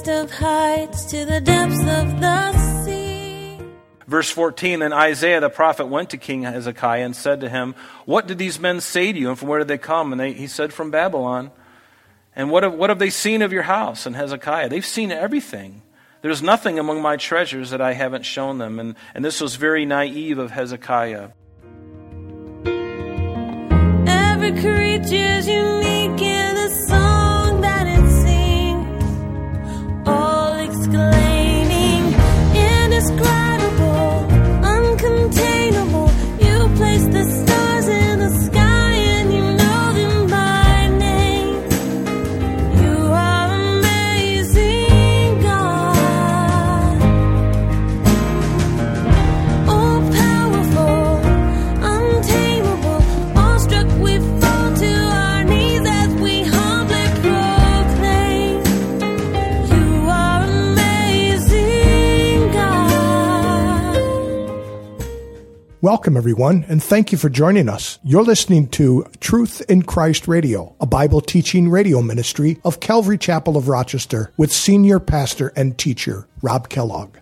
highest of heights to the depths of the sea. Verse 14 Then Isaiah the prophet went to King Hezekiah and said to him, What did these men say to you, and from where did they come? And they, he said, From Babylon. And what have, what have they seen of your house? And Hezekiah, they've seen everything. There's nothing among my treasures that I haven't shown them. And, and this was very naive of Hezekiah. Every creature's unique Welcome, everyone, and thank you for joining us. You're listening to Truth in Christ Radio, a Bible teaching radio ministry of Calvary Chapel of Rochester with senior pastor and teacher Rob Kellogg.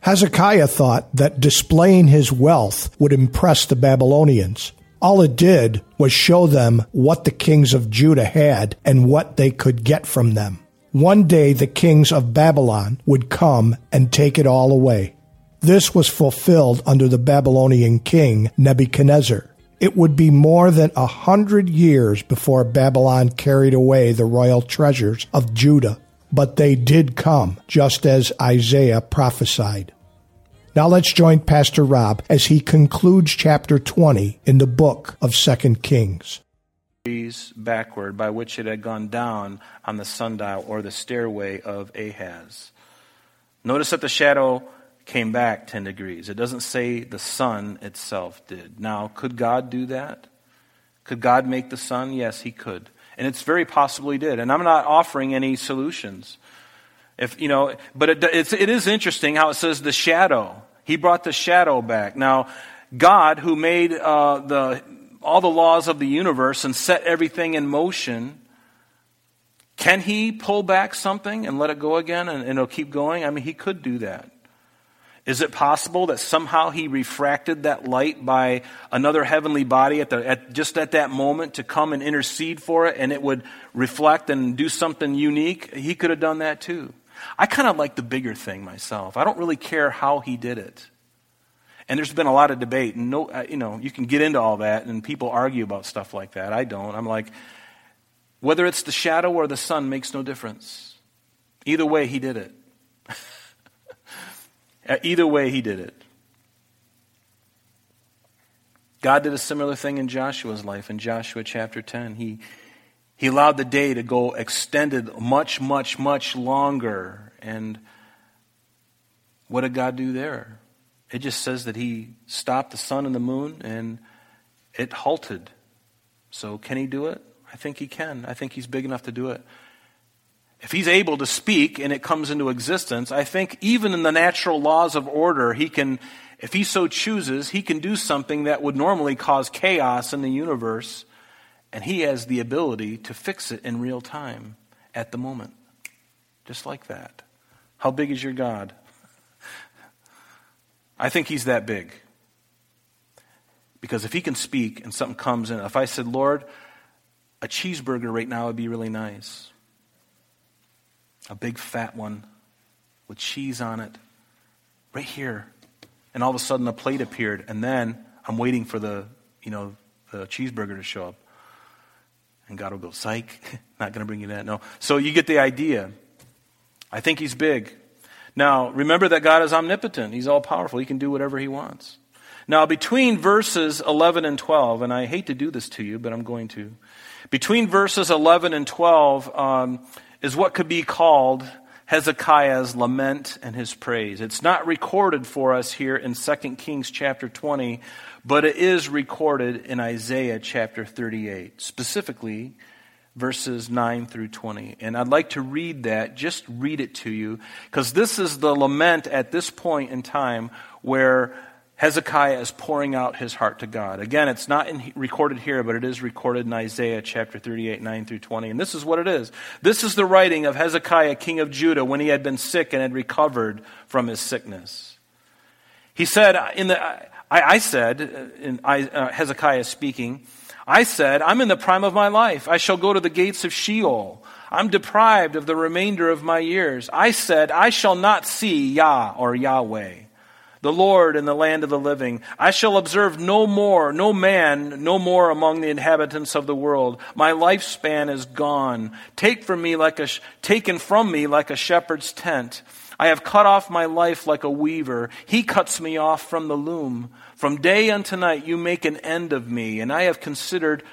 Hezekiah thought that displaying his wealth would impress the Babylonians. All it did was show them what the kings of Judah had and what they could get from them. One day the kings of Babylon would come and take it all away. This was fulfilled under the Babylonian king Nebuchadnezzar. It would be more than a hundred years before Babylon carried away the royal treasures of Judah, but they did come, just as Isaiah prophesied. Now let's join Pastor Rob as he concludes chapter 20 in the book of 2 Kings. backward by which it had gone down on the sundial or the stairway of Ahaz. Notice that the shadow came back 10 degrees. It doesn't say the sun itself did. Now, could God do that? Could God make the sun? Yes, he could. And it's very possible he did. And I'm not offering any solutions. If, you know, but it, it's, it is interesting how it says the shadow. He brought the shadow back. Now, God, who made uh, the, all the laws of the universe and set everything in motion, can he pull back something and let it go again and, and it'll keep going? I mean, he could do that. Is it possible that somehow he refracted that light by another heavenly body at the, at, just at that moment to come and intercede for it and it would reflect and do something unique? He could have done that too. I kind of like the bigger thing myself. I don't really care how he did it. And there's been a lot of debate, and no, uh, you know, you can get into all that, and people argue about stuff like that. I don't. I'm like, whether it's the shadow or the sun makes no difference. Either way, he did it. Uh, Either way, he did it. God did a similar thing in Joshua's life in Joshua chapter 10. He, he allowed the day to go extended much, much, much longer. And what did God do there? It just says that he stopped the sun and the moon and it halted. So, can he do it? I think he can. I think he's big enough to do it. If he's able to speak and it comes into existence, I think even in the natural laws of order, he can, if he so chooses, he can do something that would normally cause chaos in the universe, and he has the ability to fix it in real time at the moment. Just like that. How big is your God? I think he's that big. Because if he can speak and something comes in, if I said, Lord, a cheeseburger right now would be really nice a big fat one with cheese on it, right here. And all of a sudden a plate appeared, and then I'm waiting for the, you know, the cheeseburger to show up. And God will go, psych, not going to bring you that. No. So you get the idea. I think he's big. Now, remember that God is omnipotent. He's all powerful. He can do whatever he wants. Now, between verses 11 and 12, and I hate to do this to you, but I'm going to. Between verses 11 and 12, um, is what could be called Hezekiah's lament and his praise. It's not recorded for us here in 2 Kings chapter 20, but it is recorded in Isaiah chapter 38, specifically verses 9 through 20. And I'd like to read that, just read it to you, because this is the lament at this point in time where Hezekiah is pouring out his heart to God. Again, it's not in, recorded here, but it is recorded in Isaiah chapter 38, 9 through 20. And this is what it is. This is the writing of Hezekiah, king of Judah, when he had been sick and had recovered from his sickness. He said, in the, I, I said, in uh, Hezekiah speaking, I said, I'm in the prime of my life. I shall go to the gates of Sheol. I'm deprived of the remainder of my years. I said, I shall not see Yah or Yahweh the Lord in the land of the living. I shall observe no more, no man, no more among the inhabitants of the world. My lifespan is gone, take from me like a, taken from me like a shepherd's tent. I have cut off my life like a weaver. He cuts me off from the loom. From day unto night you make an end of me, and I have considered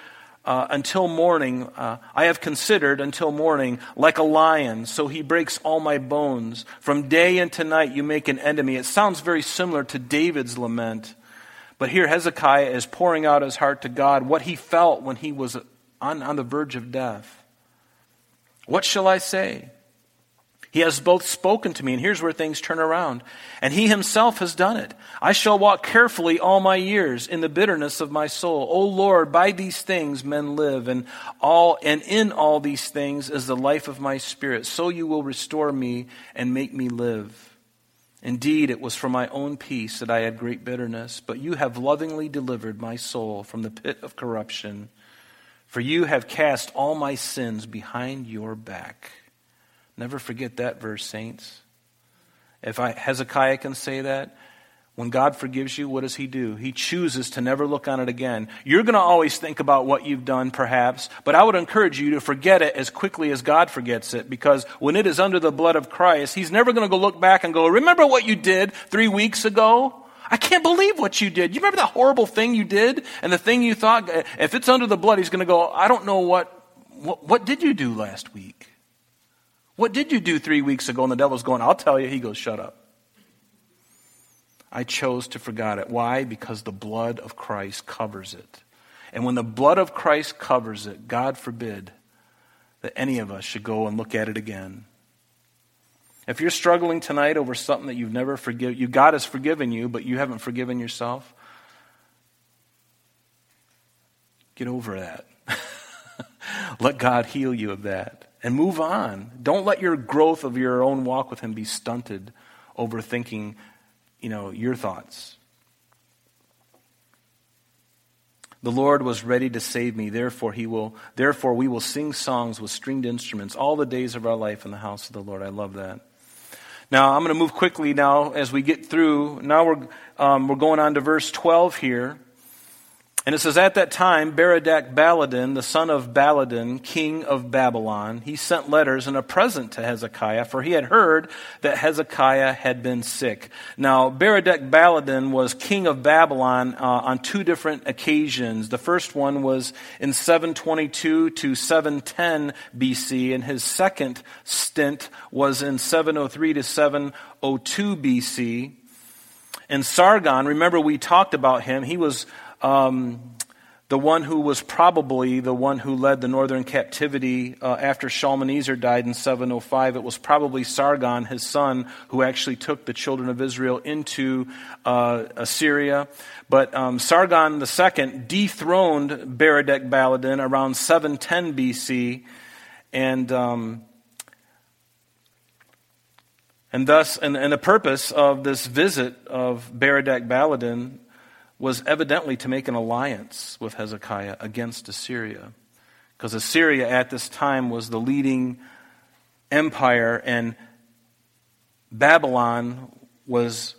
uh, until morning, uh, I have considered until morning like a lion, so he breaks all my bones. From day into night you make an enemy. It sounds very similar to David's lament. But here Hezekiah is pouring out his heart to God, what he felt when he was on, on the verge of death. What shall I say? He has both spoken to me, and here's where things turn around. And he himself has done it. I shall walk carefully all my years in the bitterness of my soul. O Lord, by these things men live, and all and in all these things is the life of my spirit. So you will restore me and make me live. Indeed, it was for my own peace that I had great bitterness, but you have lovingly delivered my soul from the pit of corruption. For you have cast all my sins behind your back. Never forget that verse, saints. If I, Hezekiah can say that, when God forgives you, what does He do? He chooses to never look on it again. You're going to always think about what you've done, perhaps, but I would encourage you to forget it as quickly as God forgets it, because when it is under the blood of Christ, He's never going to go look back and go, Remember what you did three weeks ago? I can't believe what you did. You remember that horrible thing you did and the thing you thought? If it's under the blood, He's going to go, I don't know what, what, what did you do last week? What did you do three weeks ago? And the devil's going, I'll tell you. He goes, Shut up. I chose to forget it. Why? Because the blood of Christ covers it. And when the blood of Christ covers it, God forbid that any of us should go and look at it again. If you're struggling tonight over something that you've never forgiven, you God has forgiven you, but you haven't forgiven yourself, get over that. Let God heal you of that and move on. Don't let your growth of your own walk with Him be stunted overthinking, you know, your thoughts. The Lord was ready to save me, therefore he will therefore we will sing songs with stringed instruments all the days of our life in the house of the Lord. I love that. Now I'm going to move quickly now as we get through. Now we're um, we're going on to verse 12 here. And it says, At that time, Berodach Baladan, the son of Baladan, king of Babylon, he sent letters and a present to Hezekiah, for he had heard that Hezekiah had been sick. Now, Berodach Baladan was king of Babylon uh, on two different occasions. The first one was in 722 to 710 BC, and his second stint was in 703 to 702 BC. And Sargon, remember we talked about him, he was um, the one who was probably the one who led the northern captivity uh, after Shalmaneser died in 705. It was probably Sargon, his son, who actually took the children of Israel into uh, Assyria. But um, Sargon II dethroned Berodach Baladan around 710 BC, and um, and thus, and, and the purpose of this visit of Berodach Baladan was evidently to make an alliance with Hezekiah against Assyria. Because Assyria at this time was the leading empire, and Babylon was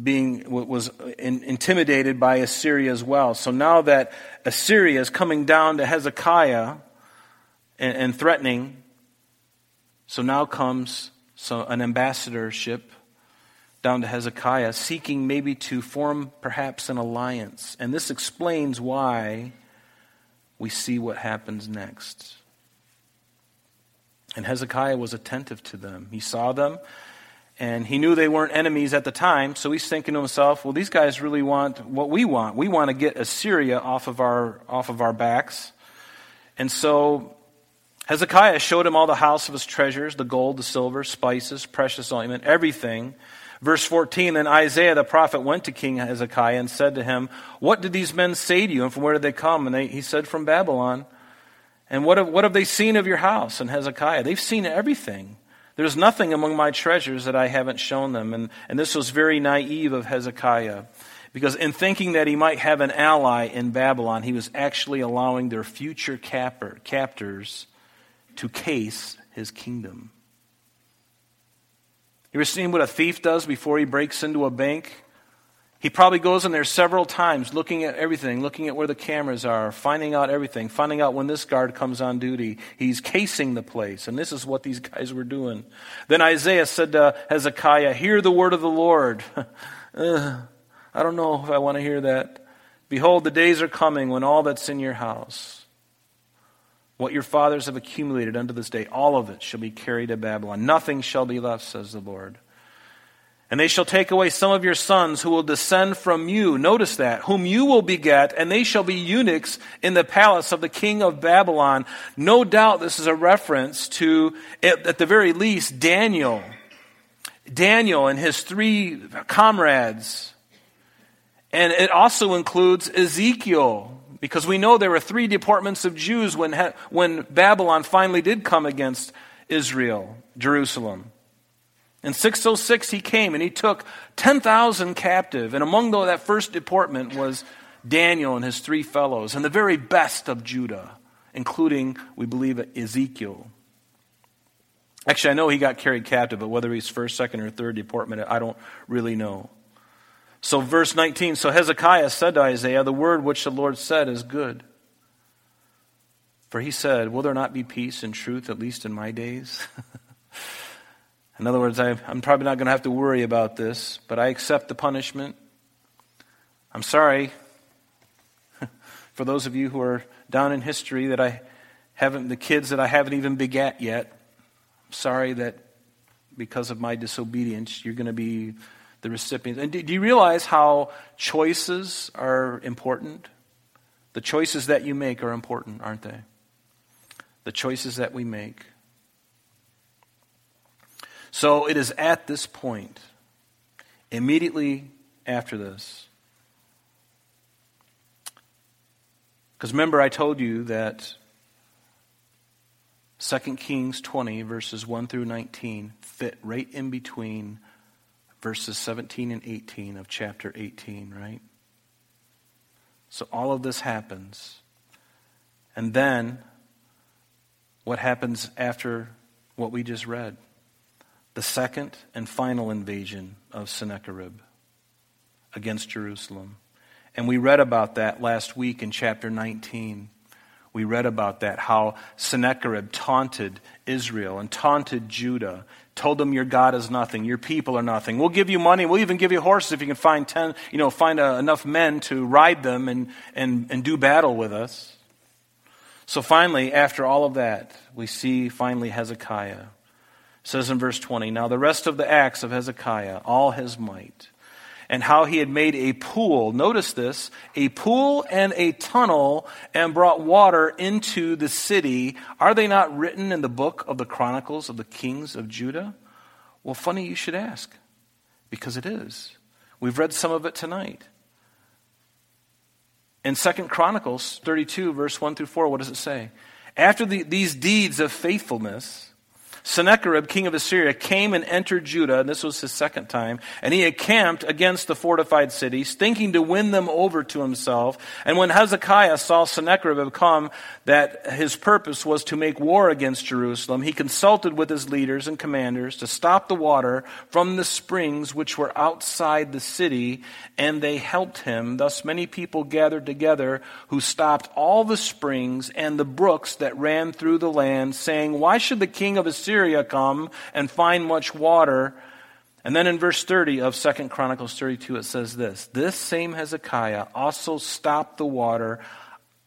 being was intimidated by Assyria as well. So now that Assyria is coming down to Hezekiah and, and threatening, so now comes so an ambassadorship down to Hezekiah, seeking maybe to form perhaps an alliance. And this explains why we see what happens next. And Hezekiah was attentive to them. He saw them, and he knew they weren't enemies at the time, so he's thinking to himself, well, these guys really want what we want. We want to get Assyria off of our, off of our backs. And so Hezekiah showed him all the house of his treasures the gold, the silver, spices, precious ointment, everything Verse 14 Then Isaiah the prophet went to King Hezekiah and said to him, What did these men say to you, and from where did they come? And they, he said, From Babylon. And what have, what have they seen of your house? And Hezekiah, they've seen everything. There's nothing among my treasures that I haven't shown them. And, and this was very naive of Hezekiah. Because in thinking that he might have an ally in Babylon, he was actually allowing their future captor, captors to case his kingdom. You ever seen what a thief does before he breaks into a bank? He probably goes in there several times looking at everything, looking at where the cameras are, finding out everything, finding out when this guard comes on duty. He's casing the place, and this is what these guys were doing. Then Isaiah said to Hezekiah, Hear the word of the Lord. I don't know if I want to hear that. Behold, the days are coming when all that's in your house, what your fathers have accumulated unto this day, all of it shall be carried to Babylon. Nothing shall be left, says the Lord. And they shall take away some of your sons who will descend from you. Notice that. Whom you will beget, and they shall be eunuchs in the palace of the king of Babylon. No doubt this is a reference to, at the very least, Daniel. Daniel and his three comrades. And it also includes Ezekiel, because we know there were three deportments of Jews when, when Babylon finally did come against Israel, Jerusalem. In 606, he came and he took 10,000 captive. And among that first deportment was Daniel and his three fellows, and the very best of Judah, including, we believe, Ezekiel. Actually, I know he got carried captive, but whether he's first, second, or third deportment, I don't really know. So, verse 19 So Hezekiah said to Isaiah, The word which the Lord said is good. For he said, Will there not be peace and truth, at least in my days? In other words, I, am probably not going to have to worry about this, but I accept the punishment. I'm sorry for those of you who are down in history that I haven't, the kids that I haven't even begat yet. I'm sorry that because of my disobedience, you're going to be the recipient. And do, do you realize how choices are important? The choices that you make are important, aren't they? The choices that we make. So it is at this point, immediately after this, because remember, I told you that 2 Kings 20, verses 1 through 19, fit right in between verses 17 and 18 of chapter 18, right? So all of this happens. And then, what happens after what we just read? the second and final invasion of Sennacherib against Jerusalem. And we read about that last week in chapter 19. We read about that, how Sennacherib taunted Israel and taunted Judah, told them your God is nothing, your people are nothing. We'll give you money, we'll even give you horses if you can find ten, you know, find a, enough men to ride them and, and, and do battle with us. So finally, after all of that, we see finally Hezekiah says in verse 20 Now the rest of the acts of Hezekiah, all his might, and how he had made a pool, notice this, a pool and a tunnel, and brought water into the city, are they not written in the book of the Chronicles of the kings of Judah? Well, funny you should ask, because it is. We've read some of it tonight. In Second Chronicles 32, verse 1 through 4, what does it say? After the, these deeds of faithfulness, Sennacherib, king of Assyria, came and entered Judah, and this was his second time, and he encamped against the fortified cities, thinking to win them over to himself. And when Hezekiah saw Sennacherib come, that his purpose was to make war against Jerusalem, he consulted with his leaders and commanders to stop the water from the springs which were outside the city, and they helped him. Thus many people gathered together who stopped all the springs and the brooks that ran through the land, saying, Why should the king of Assyria Assyria come and find much water. And then in verse 30 of 2 Chronicles 32, it says this This same Hezekiah also stopped the water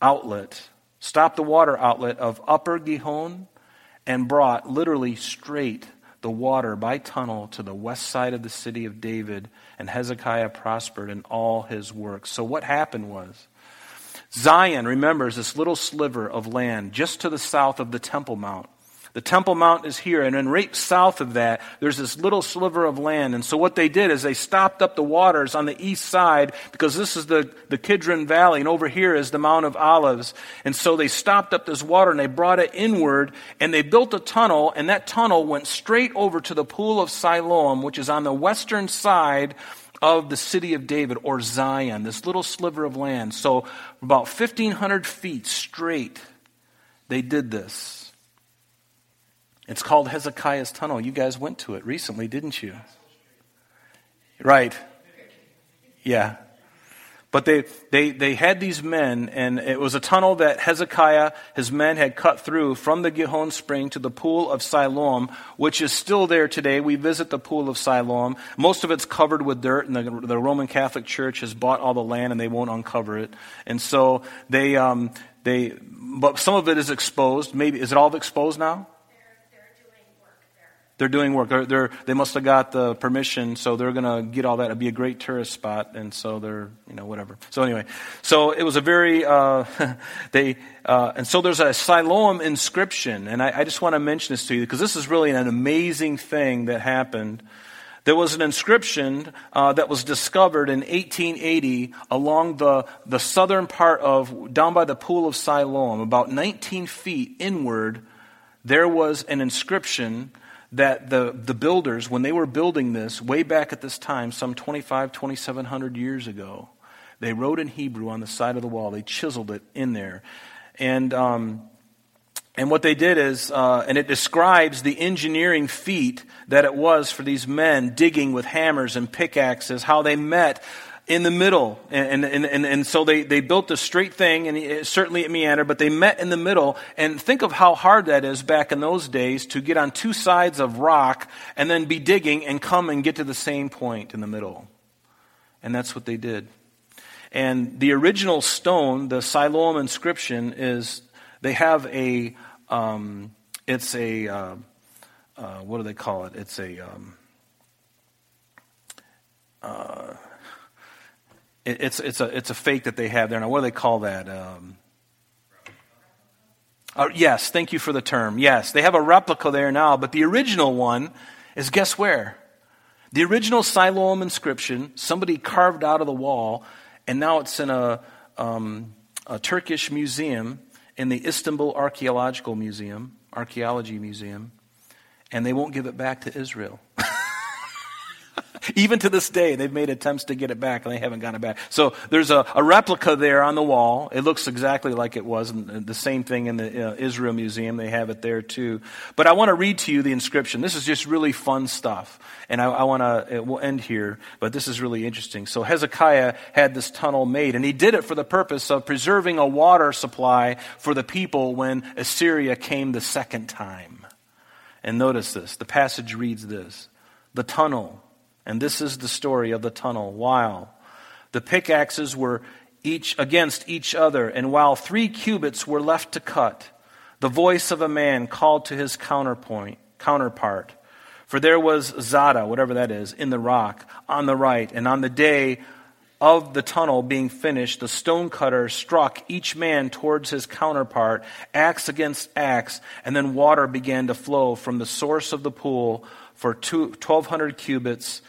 outlet, stopped the water outlet of Upper Gihon, and brought literally straight the water by tunnel to the west side of the city of David, and Hezekiah prospered in all his works. So what happened was, Zion, remembers this little sliver of land just to the south of the Temple Mount. The Temple Mount is here, and then right south of that, there's this little sliver of land. And so what they did is they stopped up the waters on the east side because this is the, the Kidron Valley, and over here is the Mount of Olives. And so they stopped up this water and they brought it inward, and they built a tunnel, and that tunnel went straight over to the Pool of Siloam, which is on the western side of the city of David, or Zion, this little sliver of land. So about 1,500 feet straight, they did this. It's called Hezekiah's Tunnel. You guys went to it recently, didn't you? Right. Yeah. But they, they, they had these men, and it was a tunnel that Hezekiah, his men, had cut through from the Gihon spring to the pool of Siloam, which is still there today. We visit the pool of Siloam. Most of it's covered with dirt, and the, the Roman Catholic Church has bought all the land, and they won't uncover it. And so they, um, they, but some of it is exposed. Maybe, is it all exposed now? They're doing work. They're, they're, they must have got the permission, so they're going to get all that. It'd be a great tourist spot, and so they're, you know, whatever. So anyway, so it was a very, uh, they, uh, and so there's a Siloam inscription, and I, I just want to mention this to you because this is really an amazing thing that happened. There was an inscription uh, that was discovered in 1880 along the, the southern part of, down by the pool of Siloam, about 19 feet inward. There was an inscription that the, the builders, when they were building this way back at this time, some 25, 2700 years ago, they wrote in Hebrew on the side of the wall. They chiseled it in there. And, um, and what they did is, uh, and it describes the engineering feat that it was for these men digging with hammers and pickaxes, how they met in the middle. And, and, and, and so they, they built a straight thing, and it, certainly it meandered, but they met in the middle. And think of how hard that is back in those days to get on two sides of rock and then be digging and come and get to the same point in the middle. And that's what they did. And the original stone, the Siloam inscription, is they have a, um, it's a, uh, uh, what do they call it? It's a, um, uh, it's, it's, a, it's a fake that they have there. Now, what do they call that? Um, uh, yes, thank you for the term. Yes, they have a replica there now, but the original one is guess where? The original Siloam inscription, somebody carved out of the wall, and now it's in a, um, a Turkish museum in the Istanbul Archaeological Museum, Archaeology Museum, and they won't give it back to Israel. Even to this day, they've made attempts to get it back and they haven't gotten it back. So there's a, a replica there on the wall. It looks exactly like it was. And the same thing in the uh, Israel Museum. They have it there too. But I want to read to you the inscription. This is just really fun stuff. And I, I want to, we'll end here, but this is really interesting. So Hezekiah had this tunnel made and he did it for the purpose of preserving a water supply for the people when Assyria came the second time. And notice this. The passage reads this. The tunnel and this is the story of the tunnel. While the pickaxes were each against each other, and while three cubits were left to cut, the voice of a man called to his counterpoint, counterpart. For there was Zada, whatever that is, in the rock on the right, and on the day of the tunnel being finished, the stonecutter struck each man towards his counterpart, axe against axe, and then water began to flow from the source of the pool for 1,200 cubits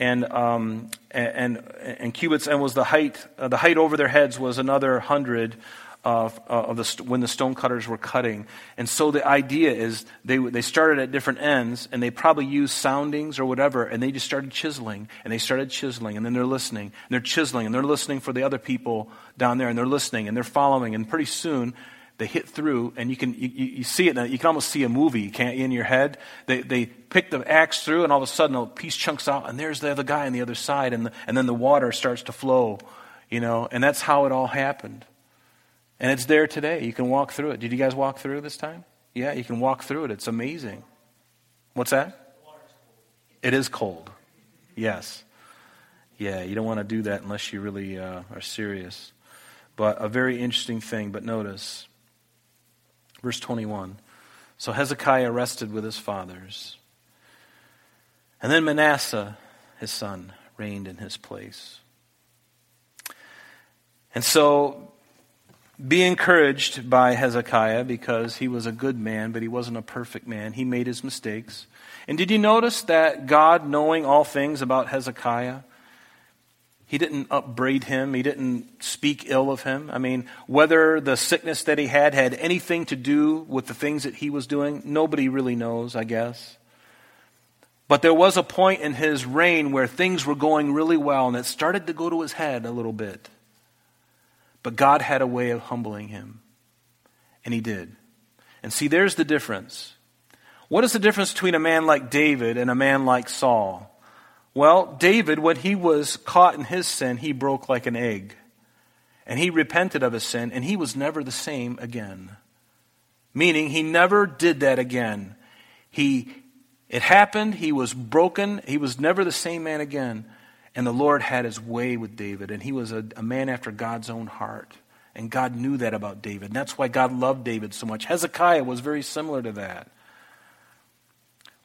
and, um, and, and cubits, and was the height, uh, the height over their heads was another hundred of, uh, of the, when the stonecutters were cutting. And so the idea is they, they started at different ends, and they probably used soundings or whatever, and they just started chiseling, and they started chiseling, and then they're listening, and they're chiseling, and they're listening for the other people down there, and they're listening, and they're following, and pretty soon they hit through, and you can you, you see it. You can almost see a movie, can't in your head? They they pick the axe through, and all of a sudden a piece chunks out, and there's the other guy on the other side, and the, and then the water starts to flow, you know. And that's how it all happened. And it's there today. You can walk through it. Did you guys walk through this time? Yeah, you can walk through it. It's amazing. What's that? It is cold. Yes. Yeah, you don't want to do that unless you really uh, are serious. But a very interesting thing. But notice Verse 21. So Hezekiah rested with his fathers. And then Manasseh, his son, reigned in his place. And so be encouraged by Hezekiah because he was a good man, but he wasn't a perfect man. He made his mistakes. And did you notice that God, knowing all things about Hezekiah, he didn't upbraid him. He didn't speak ill of him. I mean, whether the sickness that he had had anything to do with the things that he was doing, nobody really knows, I guess. But there was a point in his reign where things were going really well, and it started to go to his head a little bit. But God had a way of humbling him, and he did. And see, there's the difference. What is the difference between a man like David and a man like Saul? Well, David, when he was caught in his sin, he broke like an egg. And he repented of his sin, and he was never the same again. Meaning, he never did that again. He, it happened, he was broken, he was never the same man again. And the Lord had his way with David, and he was a, a man after God's own heart. And God knew that about David. And that's why God loved David so much. Hezekiah was very similar to that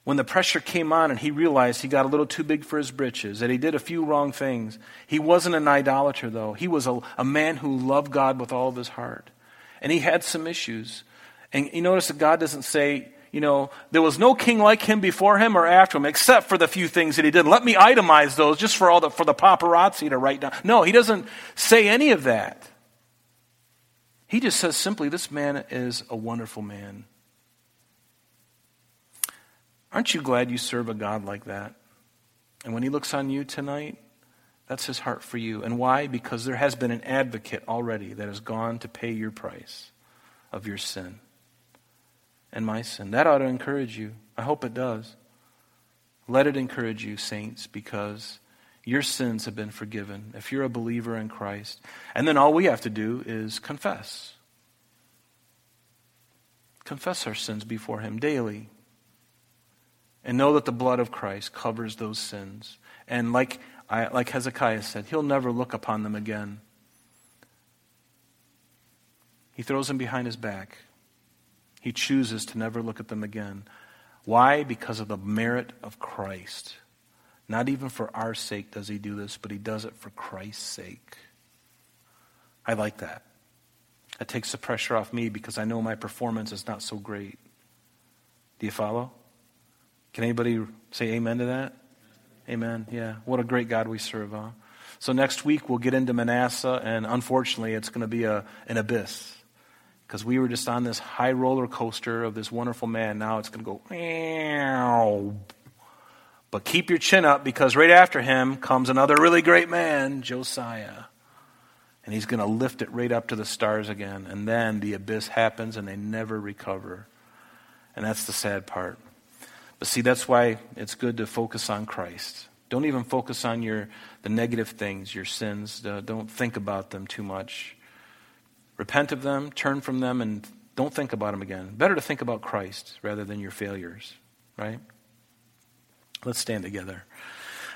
when the pressure came on and he realized he got a little too big for his britches, that he did a few wrong things. He wasn't an idolater, though. He was a, a man who loved God with all of his heart. And he had some issues. And you notice that God doesn't say, you know, there was no king like him before him or after him, except for the few things that he did. Let me itemize those just for all the, for the paparazzi to write down. No, he doesn't say any of that. He just says simply, this man is a wonderful man. Aren't you glad you serve a God like that? And when he looks on you tonight, that's his heart for you. And why? Because there has been an advocate already that has gone to pay your price of your sin and my sin. That ought to encourage you. I hope it does. Let it encourage you, saints, because your sins have been forgiven if you're a believer in Christ. And then all we have to do is confess. Confess our sins before him daily. And know that the blood of Christ covers those sins. And like, I, like Hezekiah said, he'll never look upon them again. He throws them behind his back. He chooses to never look at them again. Why? Because of the merit of Christ. Not even for our sake does he do this, but he does it for Christ's sake. I like that. It takes the pressure off me because I know my performance is not so great. Do you follow? Can anybody say amen to that? Amen. Yeah. What a great God we serve, huh? So next week we'll get into Manasseh, and unfortunately it's going to be a, an abyss. Because we were just on this high roller coaster of this wonderful man. Now it's going to go, Meow. but keep your chin up because right after him comes another really great man, Josiah. And he's going to lift it right up to the stars again. And then the abyss happens and they never recover. And that's the sad part. But see, that's why it's good to focus on Christ. Don't even focus on your the negative things, your sins. Uh, don't think about them too much. Repent of them, turn from them, and don't think about them again. Better to think about Christ rather than your failures, right? Let's stand together.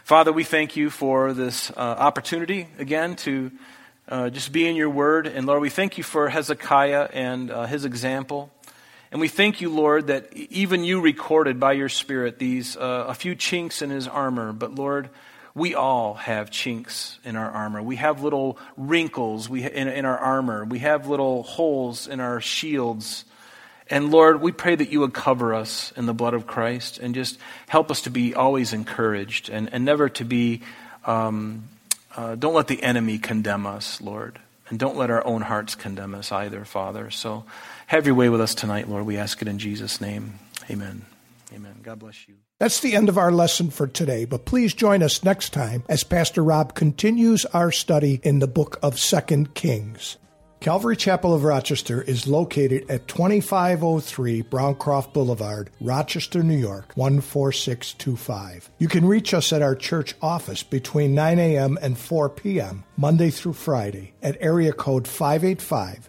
Father, we thank you for this uh, opportunity again to uh, just be in your word. And Lord, we thank you for Hezekiah and uh, his example. And we thank you, Lord, that even you recorded by your Spirit these uh, a few chinks in his armor. But Lord, we all have chinks in our armor. We have little wrinkles we, in, in our armor. We have little holes in our shields. And Lord, we pray that you would cover us in the blood of Christ and just help us to be always encouraged and, and never to be, um, uh, don't let the enemy condemn us, Lord. And don't let our own hearts condemn us either, Father. So have your way with us tonight, Lord. We ask it in Jesus' name. Amen. Amen. God bless you. That's the end of our lesson for today, but please join us next time as Pastor Rob continues our study in the book of Second Kings. Calvary Chapel of Rochester is located at 2503 Browncroft Boulevard, Rochester, New York, 14625. You can reach us at our church office between 9 a.m. and 4 p.m., Monday through Friday, at area code 585